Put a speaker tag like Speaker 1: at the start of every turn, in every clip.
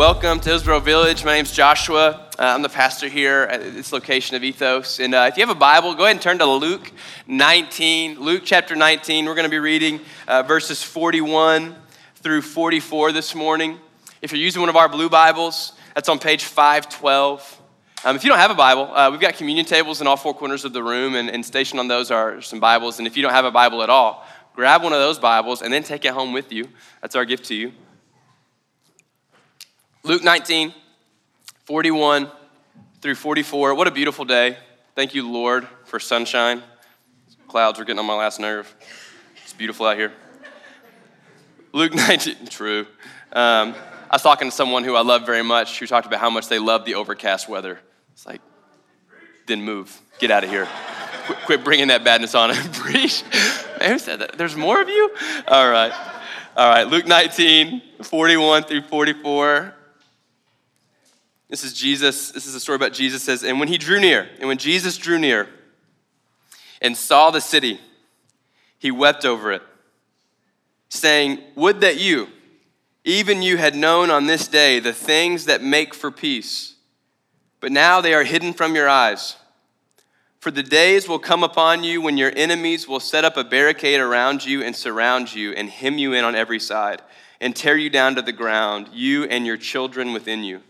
Speaker 1: welcome to Hillsboro Village. My name's Joshua. Uh, I'm the pastor here at this location of Ethos. And uh, if you have a Bible, go ahead and turn to Luke 19. Luke chapter 19. We're going to be reading uh, verses 41 through 44 this morning. If you're using one of our blue Bibles, that's on page 512. Um, if you don't have a Bible, uh, we've got communion tables in all four corners of the room, and, and stationed on those are some Bibles. And if you don't have a Bible at all, grab one of those Bibles and then take it home with you. That's our gift to you. Luke 19, 41 through 44. What a beautiful day. Thank you, Lord, for sunshine. Clouds are getting on my last nerve. It's beautiful out here. Luke 19, true. Um, I was talking to someone who I love very much who talked about how much they love the overcast weather. It's like, then move. Get out of here. quit, quit bringing that badness on. Man, who said that? There's more of you? All right. All right. Luke 19, 41 through 44. This is Jesus. This is a story about Jesus says, and when he drew near, and when Jesus drew near and saw the city, he wept over it, saying, Would that you, even you, had known on this day the things that make for peace, but now they are hidden from your eyes. For the days will come upon you when your enemies will set up a barricade around you and surround you and hem you in on every side and tear you down to the ground, you and your children within you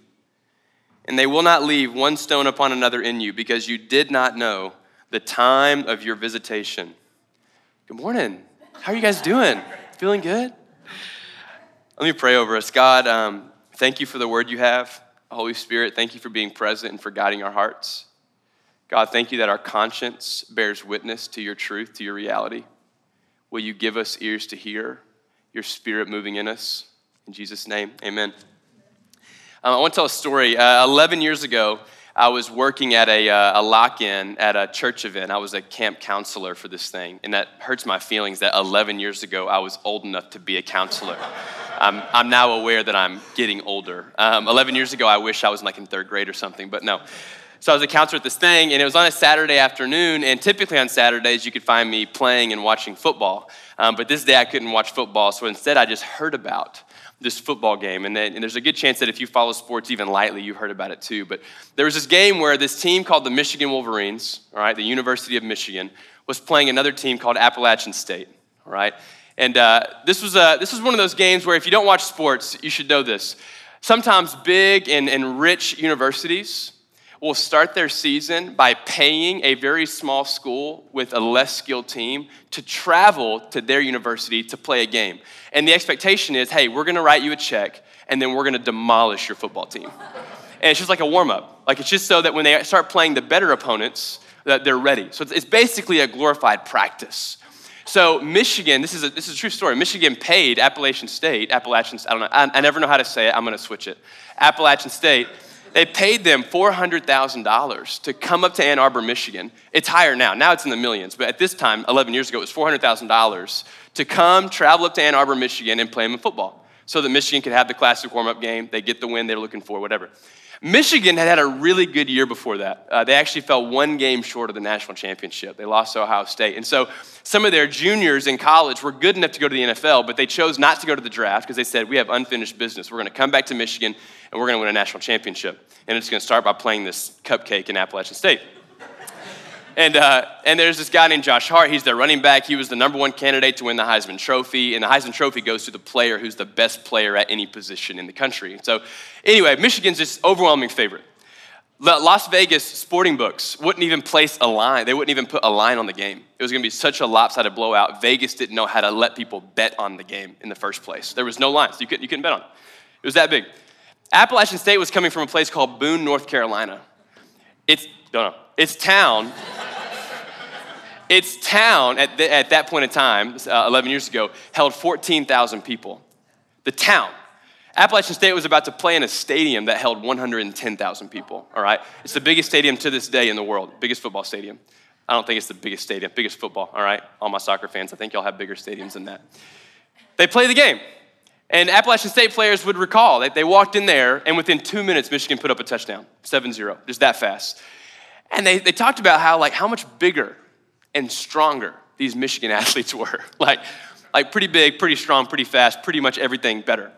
Speaker 1: and they will not leave one stone upon another in you because you did not know the time of your visitation. Good morning. How are you guys doing? Feeling good? Let me pray over us. God, um, thank you for the word you have. Holy Spirit, thank you for being present and for guiding our hearts. God, thank you that our conscience bears witness to your truth, to your reality. Will you give us ears to hear your spirit moving in us? In Jesus' name, amen. Um, I want to tell a story. Uh, 11 years ago, I was working at a, uh, a lock in at a church event. I was a camp counselor for this thing, and that hurts my feelings that 11 years ago I was old enough to be a counselor. I'm, I'm now aware that I'm getting older. Um, 11 years ago, I wish I was like in third grade or something, but no. So I was a counselor at this thing, and it was on a Saturday afternoon. And typically on Saturdays, you could find me playing and watching football. Um, but this day, I couldn't watch football, so instead, I just heard about this football game. And, then, and there's a good chance that if you follow sports even lightly, you've heard about it too. But there was this game where this team called the Michigan Wolverines, all right, the University of Michigan, was playing another team called Appalachian State, all right? And uh, this, was a, this was one of those games where if you don't watch sports, you should know this. Sometimes big and, and rich universities will start their season by paying a very small school with a less skilled team to travel to their university to play a game. And the expectation is hey, we're gonna write you a check and then we're gonna demolish your football team. And it's just like a warm up. Like it's just so that when they start playing the better opponents, that they're ready. So it's basically a glorified practice. So Michigan, this is a, this is a true story. Michigan paid Appalachian State, Appalachian, I don't know, I, I never know how to say it. I'm going to switch it. Appalachian State they paid them $400,000 to come up to Ann Arbor, Michigan. It's higher now. Now it's in the millions. But at this time, 11 years ago, it was $400,000 to come travel up to Ann Arbor, Michigan and play them in football so that Michigan could have the classic warm up game. They get the win they're looking for, whatever. Michigan had had a really good year before that. Uh, they actually fell one game short of the national championship. They lost to Ohio State. And so some of their juniors in college were good enough to go to the NFL, but they chose not to go to the draft because they said, We have unfinished business. We're going to come back to Michigan and we're going to win a national championship. And it's going to start by playing this cupcake in Appalachian State. And, uh, and there's this guy named Josh Hart. He's their running back. He was the number one candidate to win the Heisman Trophy. And the Heisman Trophy goes to the player who's the best player at any position in the country. So, anyway, Michigan's just overwhelming favorite. Las Vegas sporting books wouldn't even place a line. They wouldn't even put a line on the game. It was going to be such a lopsided blowout. Vegas didn't know how to let people bet on the game in the first place. There was no lines. You couldn't, you couldn't bet on it. It was that big. Appalachian State was coming from a place called Boone, North Carolina. It's, no, no, its town, its town at, the, at that point in time, uh, 11 years ago, held 14,000 people. The town. Appalachian State was about to play in a stadium that held 110,000 people, all right? It's the biggest stadium to this day in the world, biggest football stadium. I don't think it's the biggest stadium, biggest football, all right? All my soccer fans, I think y'all have bigger stadiums than that. They play the game. And Appalachian State players would recall that they walked in there, and within two minutes, Michigan put up a touchdown, 7 0, just that fast. And they, they talked about how, like, how much bigger and stronger these Michigan athletes were. like, like, pretty big, pretty strong, pretty fast, pretty much everything better.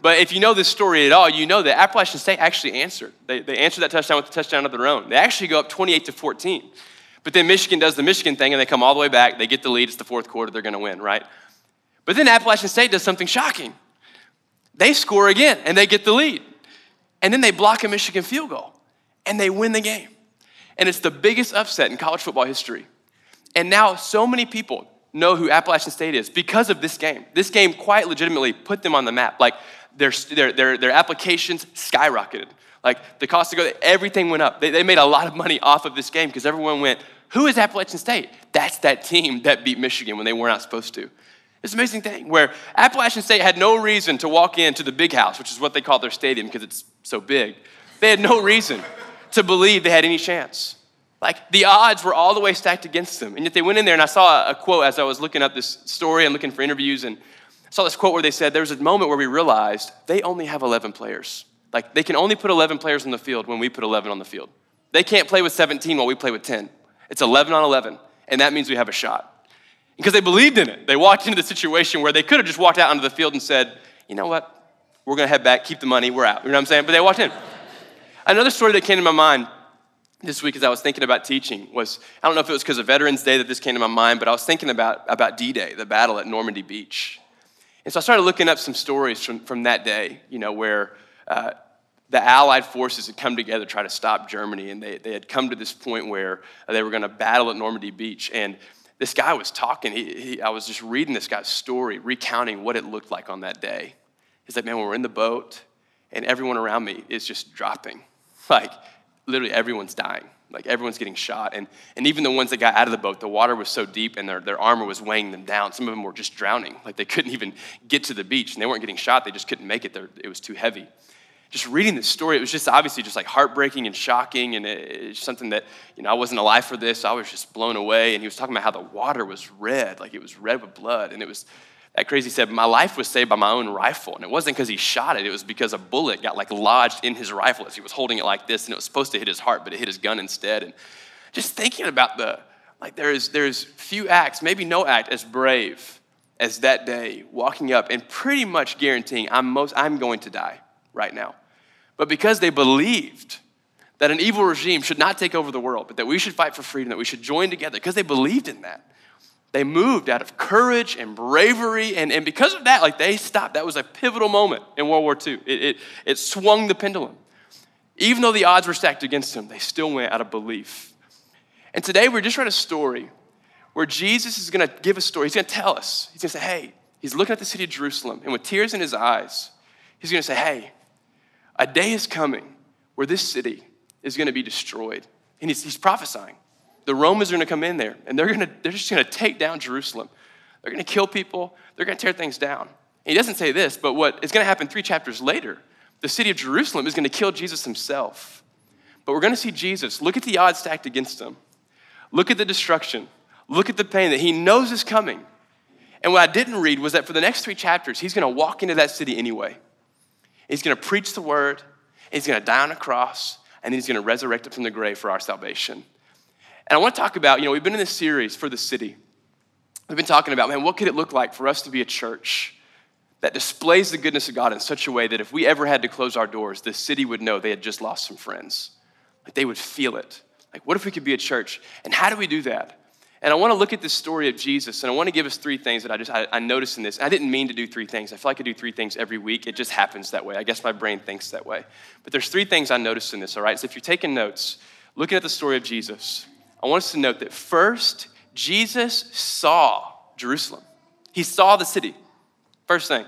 Speaker 1: But if you know this story at all, you know that Appalachian State actually answered. They, they answered that touchdown with a touchdown of their own. They actually go up 28 to 14. But then Michigan does the Michigan thing and they come all the way back. They get the lead. It's the fourth quarter. They're going to win, right? But then Appalachian State does something shocking. They score again and they get the lead. And then they block a Michigan field goal and they win the game. And it's the biggest upset in college football history. And now so many people know who Appalachian State is because of this game. This game quite legitimately put them on the map. Like their, their, their, their applications skyrocketed. Like the cost to go, everything went up. They, they made a lot of money off of this game because everyone went, who is Appalachian State? That's that team that beat Michigan when they were not supposed to. It's an amazing thing where Appalachian State had no reason to walk into the big house, which is what they call their stadium because it's so big. They had no reason to believe they had any chance. Like the odds were all the way stacked against them. And yet they went in there, and I saw a quote as I was looking up this story and looking for interviews, and I saw this quote where they said, There was a moment where we realized they only have 11 players. Like they can only put 11 players on the field when we put 11 on the field. They can't play with 17 while we play with 10. It's 11 on 11, and that means we have a shot. Because they believed in it. They walked into the situation where they could have just walked out onto the field and said, You know what? We're going to head back, keep the money, we're out. You know what I'm saying? But they walked in. Another story that came to my mind this week as I was thinking about teaching was I don't know if it was because of Veterans Day that this came to my mind, but I was thinking about, about D Day, the battle at Normandy Beach. And so I started looking up some stories from, from that day, you know, where uh, the Allied forces had come together to try to stop Germany, and they, they had come to this point where they were going to battle at Normandy Beach. And this guy was talking. He, he, I was just reading this guy's story, recounting what it looked like on that day. He's like, man, when we're in the boat and everyone around me is just dropping, like literally everyone's dying. Like everyone's getting shot. And, and even the ones that got out of the boat, the water was so deep and their, their armor was weighing them down. Some of them were just drowning. Like they couldn't even get to the beach and they weren't getting shot. They just couldn't make it. it was too heavy. Just reading this story, it was just obviously just like heartbreaking and shocking. And it, it's something that, you know, I wasn't alive for this. So I was just blown away. And he was talking about how the water was red, like it was red with blood. And it was, that crazy said, My life was saved by my own rifle. And it wasn't because he shot it, it was because a bullet got like lodged in his rifle as he was holding it like this, and it was supposed to hit his heart, but it hit his gun instead. And just thinking about the, like, there is, there's few acts, maybe no act, as brave as that day, walking up and pretty much guaranteeing I'm, most, I'm going to die right now. But because they believed that an evil regime should not take over the world, but that we should fight for freedom, that we should join together, because they believed in that they moved out of courage and bravery. And, and because of that, like they stopped. That was a pivotal moment in World War II. It, it, it swung the pendulum. Even though the odds were stacked against them, they still went out of belief. And today we're just read a story where Jesus is going to give a story. He's going to tell us. He's going to say, hey, he's looking at the city of Jerusalem, and with tears in his eyes, he's going to say, hey, a day is coming where this city is going to be destroyed. And he's, he's prophesying the Romans are going to come in there and they're, going to, they're just going to take down Jerusalem. They're going to kill people, they're going to tear things down. And he doesn't say this, but what is going to happen three chapters later, the city of Jerusalem is going to kill Jesus himself. But we're going to see Jesus. Look at the odds stacked against him. Look at the destruction. Look at the pain that he knows is coming. And what I didn't read was that for the next three chapters, he's going to walk into that city anyway. He's going to preach the word, he's going to die on a cross, and he's going to resurrect it from the grave for our salvation. And I want to talk about, you know, we've been in this series for the city. We've been talking about, man, what could it look like for us to be a church that displays the goodness of God in such a way that if we ever had to close our doors, the city would know they had just lost some friends. Like they would feel it. Like, what if we could be a church? And how do we do that? And I want to look at this story of Jesus, and I want to give us three things that I just I, I noticed in this. I didn't mean to do three things. I feel like I do three things every week. It just happens that way. I guess my brain thinks that way. But there's three things I noticed in this. All right. So if you're taking notes, looking at the story of Jesus, I want us to note that first, Jesus saw Jerusalem. He saw the city. First thing,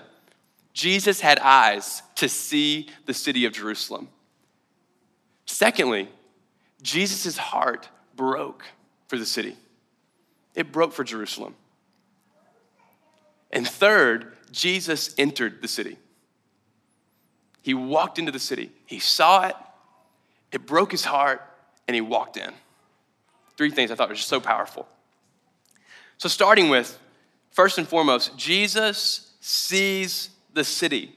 Speaker 1: Jesus had eyes to see the city of Jerusalem. Secondly, Jesus' heart broke for the city, it broke for Jerusalem. And third, Jesus entered the city. He walked into the city. He saw it, it broke his heart, and he walked in. Three things I thought were just so powerful. So, starting with, first and foremost, Jesus sees the city.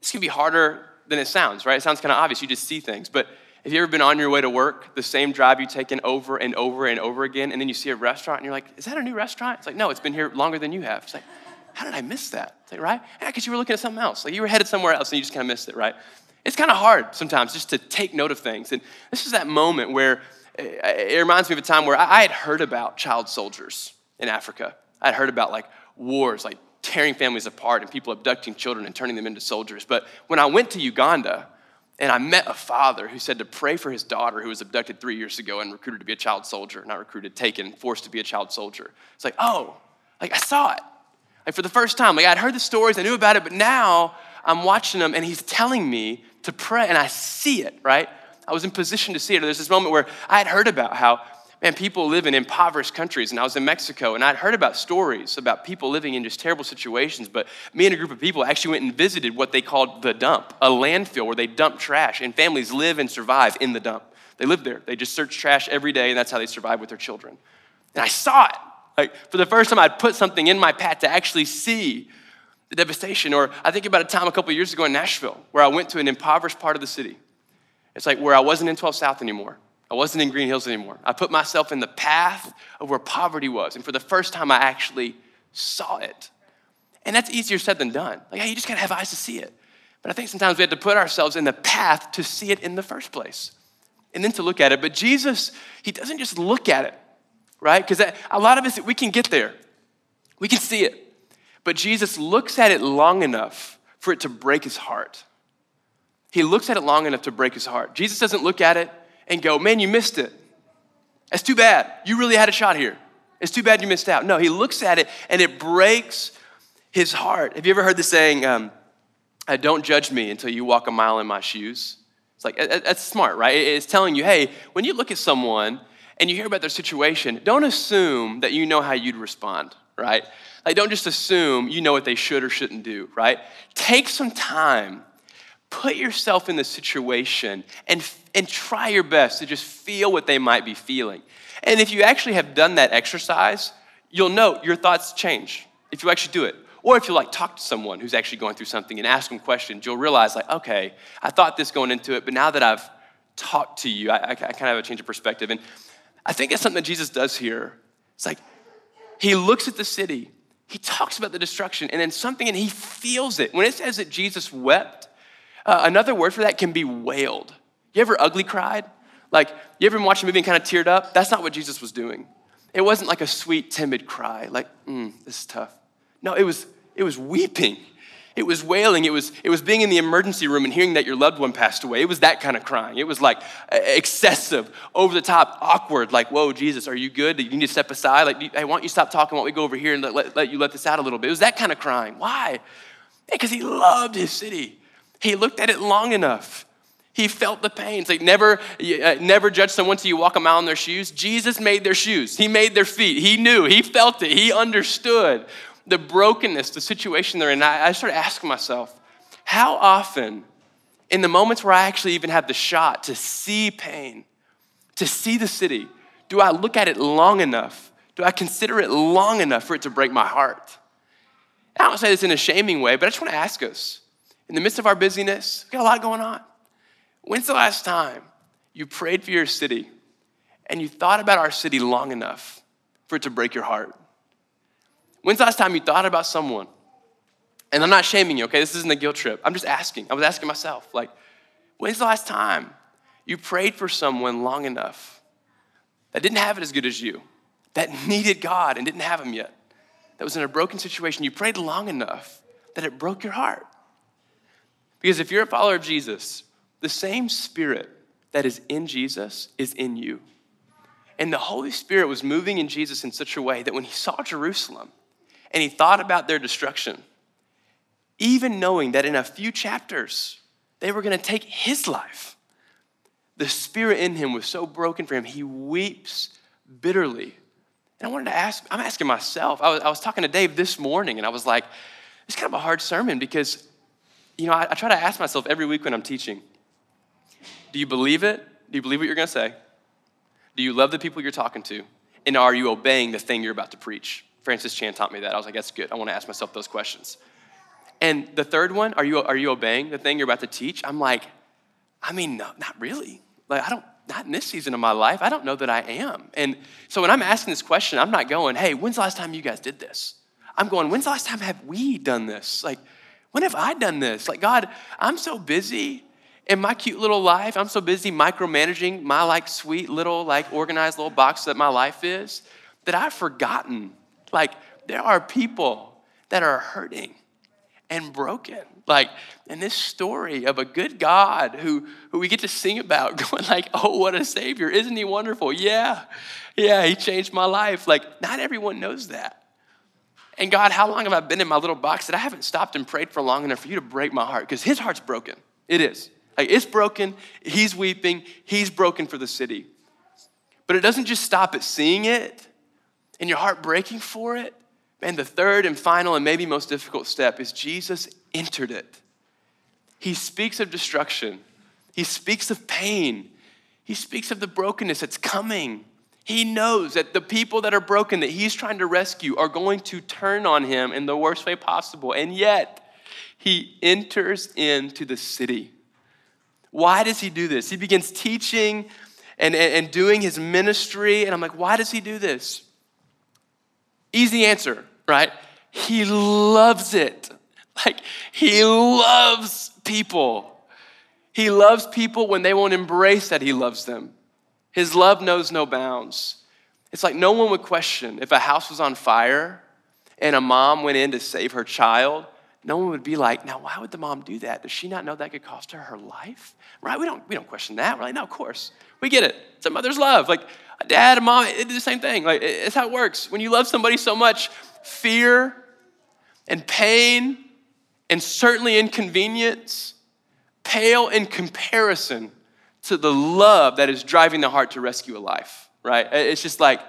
Speaker 1: This can be harder than it sounds, right? It sounds kind of obvious. You just see things. But have you ever been on your way to work, the same drive you've taken over and over and over again, and then you see a restaurant and you're like, is that a new restaurant? It's like, no, it's been here longer than you have. It's like, how did I miss that? It's Like, right? Yeah, because you were looking at something else. Like you were headed somewhere else and you just kind of missed it, right? It's kind of hard sometimes just to take note of things. And this is that moment where it reminds me of a time where I had heard about child soldiers in Africa. I'd heard about like wars, like tearing families apart and people abducting children and turning them into soldiers. But when I went to Uganda and I met a father who said to pray for his daughter who was abducted three years ago and recruited to be a child soldier, not recruited, taken, forced to be a child soldier. It's like, oh, like I saw it. Like for the first time, like I'd heard the stories, I knew about it, but now I'm watching them and he's telling me to pray and I see it, right? I was in position to see it. There's this moment where I had heard about how, man, people live in impoverished countries, and I was in Mexico, and I'd heard about stories about people living in just terrible situations. But me and a group of people actually went and visited what they called the dump, a landfill where they dump trash, and families live and survive in the dump. They live there. They just search trash every day, and that's how they survive with their children. And I saw it. Like, for the first time, I'd put something in my path to actually see the devastation. Or I think about a time a couple years ago in Nashville where I went to an impoverished part of the city. It's like where I wasn't in 12 South anymore. I wasn't in Green Hills anymore. I put myself in the path of where poverty was. And for the first time, I actually saw it. And that's easier said than done. Like, yeah, you just gotta have eyes to see it. But I think sometimes we have to put ourselves in the path to see it in the first place and then to look at it. But Jesus, he doesn't just look at it, right? Because a lot of us, we can get there, we can see it. But Jesus looks at it long enough for it to break his heart. He looks at it long enough to break his heart. Jesus doesn't look at it and go, Man, you missed it. That's too bad. You really had a shot here. It's too bad you missed out. No, he looks at it and it breaks his heart. Have you ever heard the saying, um, uh, Don't judge me until you walk a mile in my shoes? It's like, that's smart, right? It's telling you, hey, when you look at someone and you hear about their situation, don't assume that you know how you'd respond, right? Like, don't just assume you know what they should or shouldn't do, right? Take some time put yourself in the situation and, and try your best to just feel what they might be feeling. And if you actually have done that exercise, you'll know your thoughts change if you actually do it. Or if you like talk to someone who's actually going through something and ask them questions, you'll realize like, okay, I thought this going into it, but now that I've talked to you, I, I, I kind of have a change of perspective. And I think that's something that Jesus does here. It's like he looks at the city, he talks about the destruction, and then something, and he feels it. When it says that Jesus wept, uh, another word for that can be wailed. You ever ugly cried? Like, you ever watch a movie and kind of teared up? That's not what Jesus was doing. It wasn't like a sweet, timid cry, like, mm, this is tough. No, it was, it was weeping. It was wailing. It was, it was being in the emergency room and hearing that your loved one passed away. It was that kind of crying. It was like excessive, over the top, awkward, like, whoa, Jesus, are you good? Do you need to step aside? Like, hey, why don't you stop talking? Why don't we go over here and let, let, let you let this out a little bit? It was that kind of crying. Why? Because he loved his city. He looked at it long enough. He felt the pain. It's like never, uh, never judge someone till you walk a mile in their shoes. Jesus made their shoes. He made their feet. He knew. He felt it. He understood the brokenness, the situation they're in. I, I started asking myself, how often, in the moments where I actually even have the shot to see pain, to see the city, do I look at it long enough? Do I consider it long enough for it to break my heart? I don't say this in a shaming way, but I just want to ask us in the midst of our busyness, we got a lot going on. When's the last time you prayed for your city and you thought about our city long enough for it to break your heart? When's the last time you thought about someone? And I'm not shaming you, okay? This isn't a guilt trip. I'm just asking. I was asking myself, like, when's the last time you prayed for someone long enough that didn't have it as good as you, that needed God and didn't have Him yet, that was in a broken situation? You prayed long enough that it broke your heart. Because if you're a follower of Jesus, the same spirit that is in Jesus is in you. And the Holy Spirit was moving in Jesus in such a way that when he saw Jerusalem and he thought about their destruction, even knowing that in a few chapters they were going to take his life, the spirit in him was so broken for him, he weeps bitterly. And I wanted to ask, I'm asking myself, I was, I was talking to Dave this morning and I was like, it's kind of a hard sermon because you know, I, I try to ask myself every week when I'm teaching do you believe it? Do you believe what you're going to say? Do you love the people you're talking to? And are you obeying the thing you're about to preach? Francis Chan taught me that. I was like, that's good. I want to ask myself those questions. And the third one, are you, are you obeying the thing you're about to teach? I'm like, I mean, no, not really. Like, I don't, not in this season of my life. I don't know that I am. And so when I'm asking this question, I'm not going, hey, when's the last time you guys did this? I'm going, when's the last time have we done this? Like, when have I done this? Like, God, I'm so busy in my cute little life. I'm so busy micromanaging my like sweet little, like organized little box that my life is that I've forgotten. Like, there are people that are hurting and broken. Like, in this story of a good God who, who we get to sing about, going like, oh, what a savior. Isn't he wonderful? Yeah, yeah, he changed my life. Like, not everyone knows that. And God, how long have I been in my little box that I haven't stopped and prayed for long enough for you to break my heart? Because his heart's broken. It is. Like it's broken. He's weeping. He's broken for the city. But it doesn't just stop at seeing it and your heart breaking for it. And the third and final and maybe most difficult step is Jesus entered it. He speaks of destruction. He speaks of pain. He speaks of the brokenness that's coming. He knows that the people that are broken, that he's trying to rescue, are going to turn on him in the worst way possible. And yet, he enters into the city. Why does he do this? He begins teaching and, and, and doing his ministry. And I'm like, why does he do this? Easy answer, right? He loves it. Like, he loves people. He loves people when they won't embrace that he loves them. His love knows no bounds. It's like no one would question if a house was on fire and a mom went in to save her child. No one would be like, now why would the mom do that? Does she not know that could cost her her life? Right? We don't, we don't question that. We're like, no, of course. We get it. It's a mother's love. Like a dad, a mom, it did the same thing. Like it's how it works. When you love somebody so much, fear and pain and certainly inconvenience pale in comparison to the love that is driving the heart to rescue a life, right? It's just like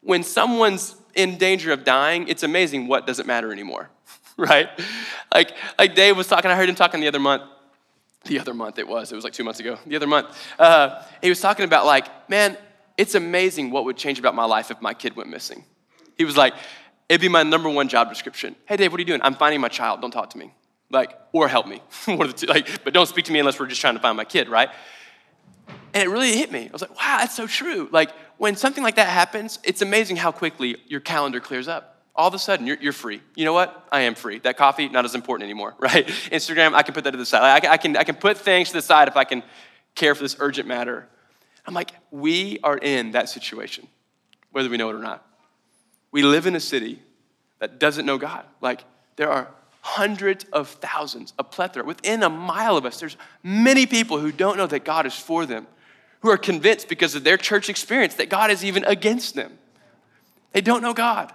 Speaker 1: when someone's in danger of dying, it's amazing what doesn't matter anymore, right? Like, like Dave was talking, I heard him talking the other month. The other month it was, it was like two months ago. The other month, uh, he was talking about like, man, it's amazing what would change about my life if my kid went missing. He was like, it'd be my number one job description. Hey, Dave, what are you doing? I'm finding my child. Don't talk to me. Like, or help me. One of the two. Like, but don't speak to me unless we're just trying to find my kid, right? And it really hit me. I was like, wow, that's so true. Like, when something like that happens, it's amazing how quickly your calendar clears up. All of a sudden, you're, you're free. You know what? I am free. That coffee, not as important anymore, right? Instagram, I can put that to the side. I, I, can, I can put things to the side if I can care for this urgent matter. I'm like, we are in that situation, whether we know it or not. We live in a city that doesn't know God. Like, there are hundreds of thousands, a plethora. Within a mile of us, there's many people who don't know that God is for them who are convinced because of their church experience that God is even against them. They don't know God.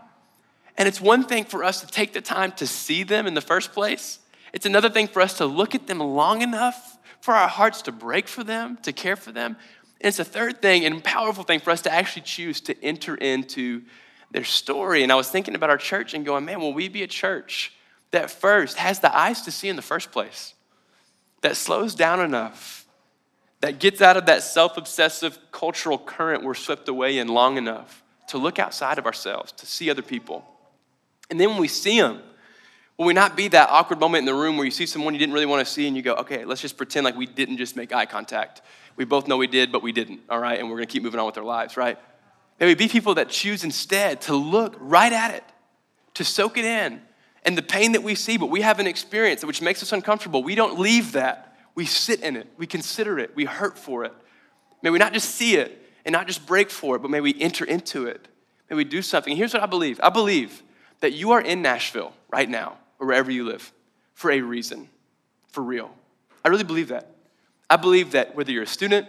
Speaker 1: And it's one thing for us to take the time to see them in the first place, it's another thing for us to look at them long enough for our hearts to break for them, to care for them. And it's a third thing and powerful thing for us to actually choose to enter into their story. And I was thinking about our church and going, man, will we be a church that first has the eyes to see in the first place, that slows down enough that gets out of that self obsessive cultural current we're swept away in long enough to look outside of ourselves, to see other people. And then when we see them, will we not be that awkward moment in the room where you see someone you didn't really want to see and you go, okay, let's just pretend like we didn't just make eye contact. We both know we did, but we didn't, all right? And we're gonna keep moving on with our lives, right? May we be people that choose instead to look right at it, to soak it in. And the pain that we see, but we have an experience which makes us uncomfortable, we don't leave that we sit in it, we consider it, we hurt for it. May we not just see it and not just break for it, but may we enter into it. May we do something. Here's what I believe I believe that you are in Nashville right now, or wherever you live, for a reason, for real. I really believe that. I believe that whether you're a student,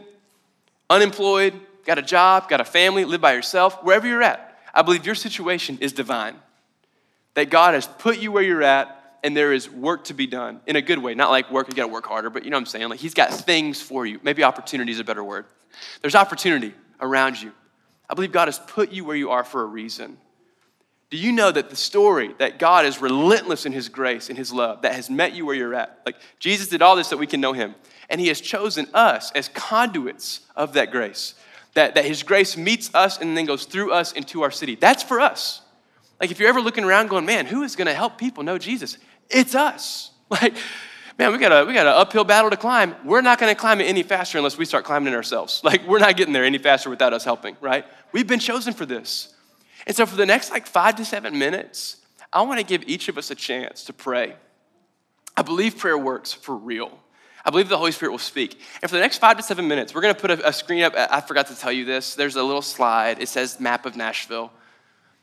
Speaker 1: unemployed, got a job, got a family, live by yourself, wherever you're at, I believe your situation is divine. That God has put you where you're at and there is work to be done in a good way. Not like work, you gotta work harder, but you know what I'm saying? Like he's got things for you. Maybe opportunity is a better word. There's opportunity around you. I believe God has put you where you are for a reason. Do you know that the story that God is relentless in his grace and his love that has met you where you're at? Like Jesus did all this that we can know him. And he has chosen us as conduits of that grace. That, that his grace meets us and then goes through us into our city. That's for us. Like if you're ever looking around going, man, who is gonna help people know Jesus? It's us. Like, man, we got a we got an uphill battle to climb. We're not going to climb it any faster unless we start climbing it ourselves. Like, we're not getting there any faster without us helping, right? We've been chosen for this. And so, for the next like five to seven minutes, I want to give each of us a chance to pray. I believe prayer works for real. I believe the Holy Spirit will speak. And for the next five to seven minutes, we're going to put a, a screen up. I forgot to tell you this. There's a little slide. It says map of Nashville.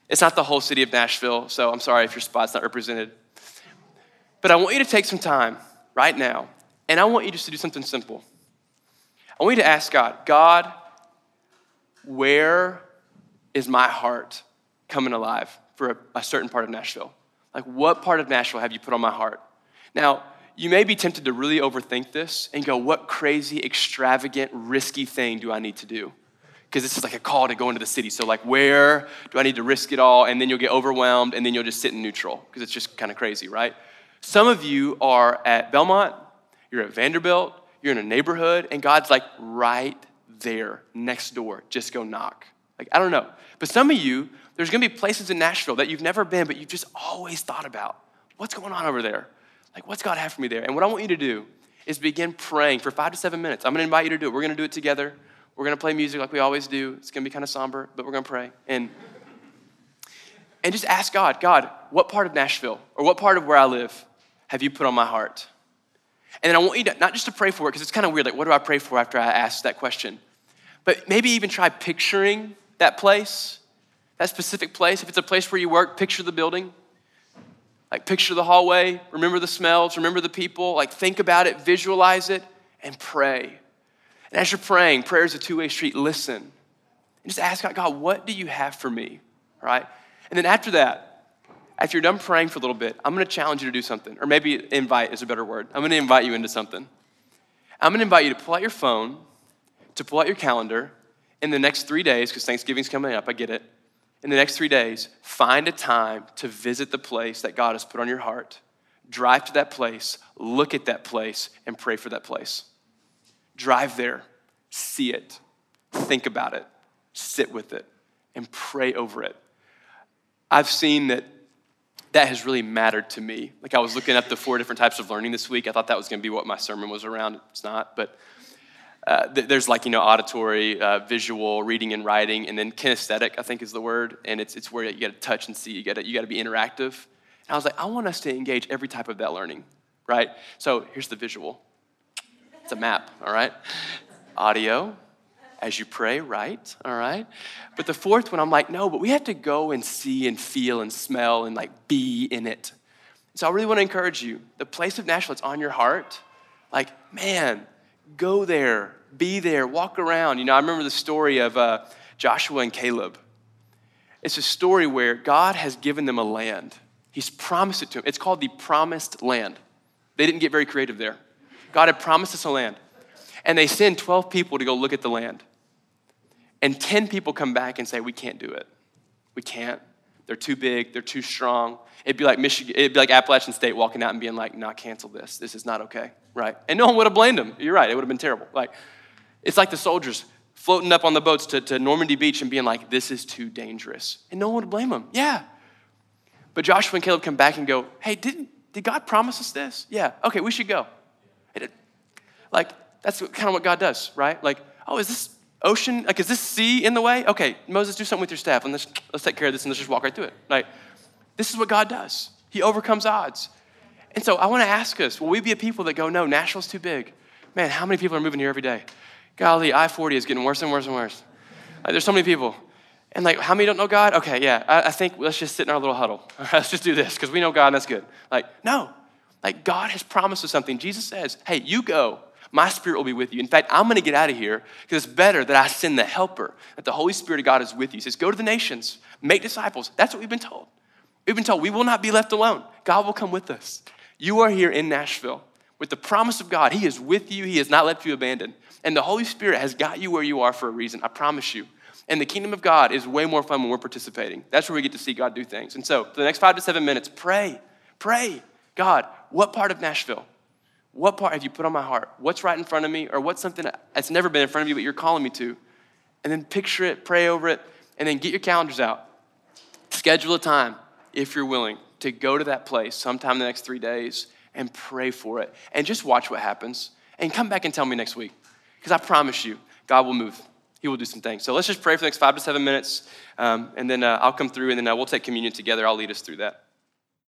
Speaker 1: It's not the whole city of Nashville, so I'm sorry if your spot's not represented. But I want you to take some time right now, and I want you just to do something simple. I want you to ask God, God, where is my heart coming alive for a, a certain part of Nashville? Like, what part of Nashville have you put on my heart? Now, you may be tempted to really overthink this and go, what crazy, extravagant, risky thing do I need to do? Because this is like a call to go into the city. So, like, where do I need to risk it all? And then you'll get overwhelmed and then you'll just sit in neutral because it's just kind of crazy, right? Some of you are at Belmont, you're at Vanderbilt, you're in a neighborhood, and God's like right there next door. Just go knock. Like, I don't know. But some of you, there's gonna be places in Nashville that you've never been, but you've just always thought about. What's going on over there? Like, what's God have for me there? And what I want you to do is begin praying for five to seven minutes. I'm gonna invite you to do it. We're gonna do it together. We're gonna play music like we always do. It's gonna be kind of somber, but we're gonna pray. And and just ask God, God, what part of Nashville or what part of where I live have you put on my heart? And then I want you to not just to pray for it, because it's kind of weird, like what do I pray for after I ask that question? But maybe even try picturing that place, that specific place. If it's a place where you work, picture the building. Like, picture the hallway, remember the smells, remember the people, like, think about it, visualize it, and pray. And as you're praying, prayer is a two way street. Listen. And just ask God, God, what do you have for me? Right? And then after that, after you're done praying for a little bit, I'm going to challenge you to do something. Or maybe invite is a better word. I'm going to invite you into something. I'm going to invite you to pull out your phone, to pull out your calendar in the next three days, because Thanksgiving's coming up, I get it in the next three days, find a time to visit the place that God has put on your heart. Drive to that place, look at that place, and pray for that place. Drive there, see it, think about it, sit with it, and pray over it. I've seen that that has really mattered to me. Like I was looking up the four different types of learning this week. I thought that was going to be what my sermon was around. It's not, but uh, there's like you know auditory, uh, visual, reading and writing, and then kinesthetic. I think is the word, and it's it's where you got to touch and see. You got you got to be interactive. And I was like, I want us to engage every type of that learning, right? So here's the visual. It's a map, all right. Audio, as you pray, right? All right. But the fourth one, I'm like, no, but we have to go and see and feel and smell and like be in it. So I really want to encourage you. The place of Nashville, it's on your heart. Like, man, Go there, be there, walk around. You know, I remember the story of uh, Joshua and Caleb. It's a story where God has given them a land. He's promised it to them. It's called the promised land. They didn't get very creative there. God had promised us a land. And they send 12 people to go look at the land. And 10 people come back and say, We can't do it. We can't. They're too big, they're too strong. It'd be like Michigan, it'd be like Appalachian State walking out and being like, nah, cancel this. This is not okay. Right? And no one would have blamed them. You're right, it would have been terrible. Like, it's like the soldiers floating up on the boats to, to Normandy Beach and being like, this is too dangerous. And no one would blame them. Yeah. But Joshua and Caleb come back and go, hey, didn't did God promise us this? Yeah. Okay, we should go. It, like, that's kind of what God does, right? Like, oh, is this ocean, like, is this sea in the way? Okay, Moses, do something with your staff and let's, let's take care of this and let's just walk right through it. Like, this is what God does. He overcomes odds. And so I want to ask us, will we be a people that go, no, Nashville's too big? Man, how many people are moving here every day? Golly, I-40 is getting worse and worse and worse. Like, there's so many people. And like, how many don't know God? Okay, yeah, I, I think let's just sit in our little huddle. let's just do this because we know God and that's good. Like, no, like God has promised us something. Jesus says, hey, you go my spirit will be with you. In fact, I'm going to get out of here because it's better that I send the helper, that the Holy Spirit of God is with you. He says, Go to the nations, make disciples. That's what we've been told. We've been told we will not be left alone. God will come with us. You are here in Nashville with the promise of God. He is with you, He has not left you abandoned. And the Holy Spirit has got you where you are for a reason. I promise you. And the kingdom of God is way more fun when we're participating. That's where we get to see God do things. And so, for the next five to seven minutes, pray. Pray. God, what part of Nashville? What part have you put on my heart? What's right in front of me? Or what's something that's never been in front of you, but you're calling me to? And then picture it, pray over it, and then get your calendars out. Schedule a time, if you're willing, to go to that place sometime in the next three days and pray for it. And just watch what happens. And come back and tell me next week. Because I promise you, God will move. He will do some things. So let's just pray for the next five to seven minutes, um, and then uh, I'll come through, and then uh, we'll take communion together. I'll lead us through that.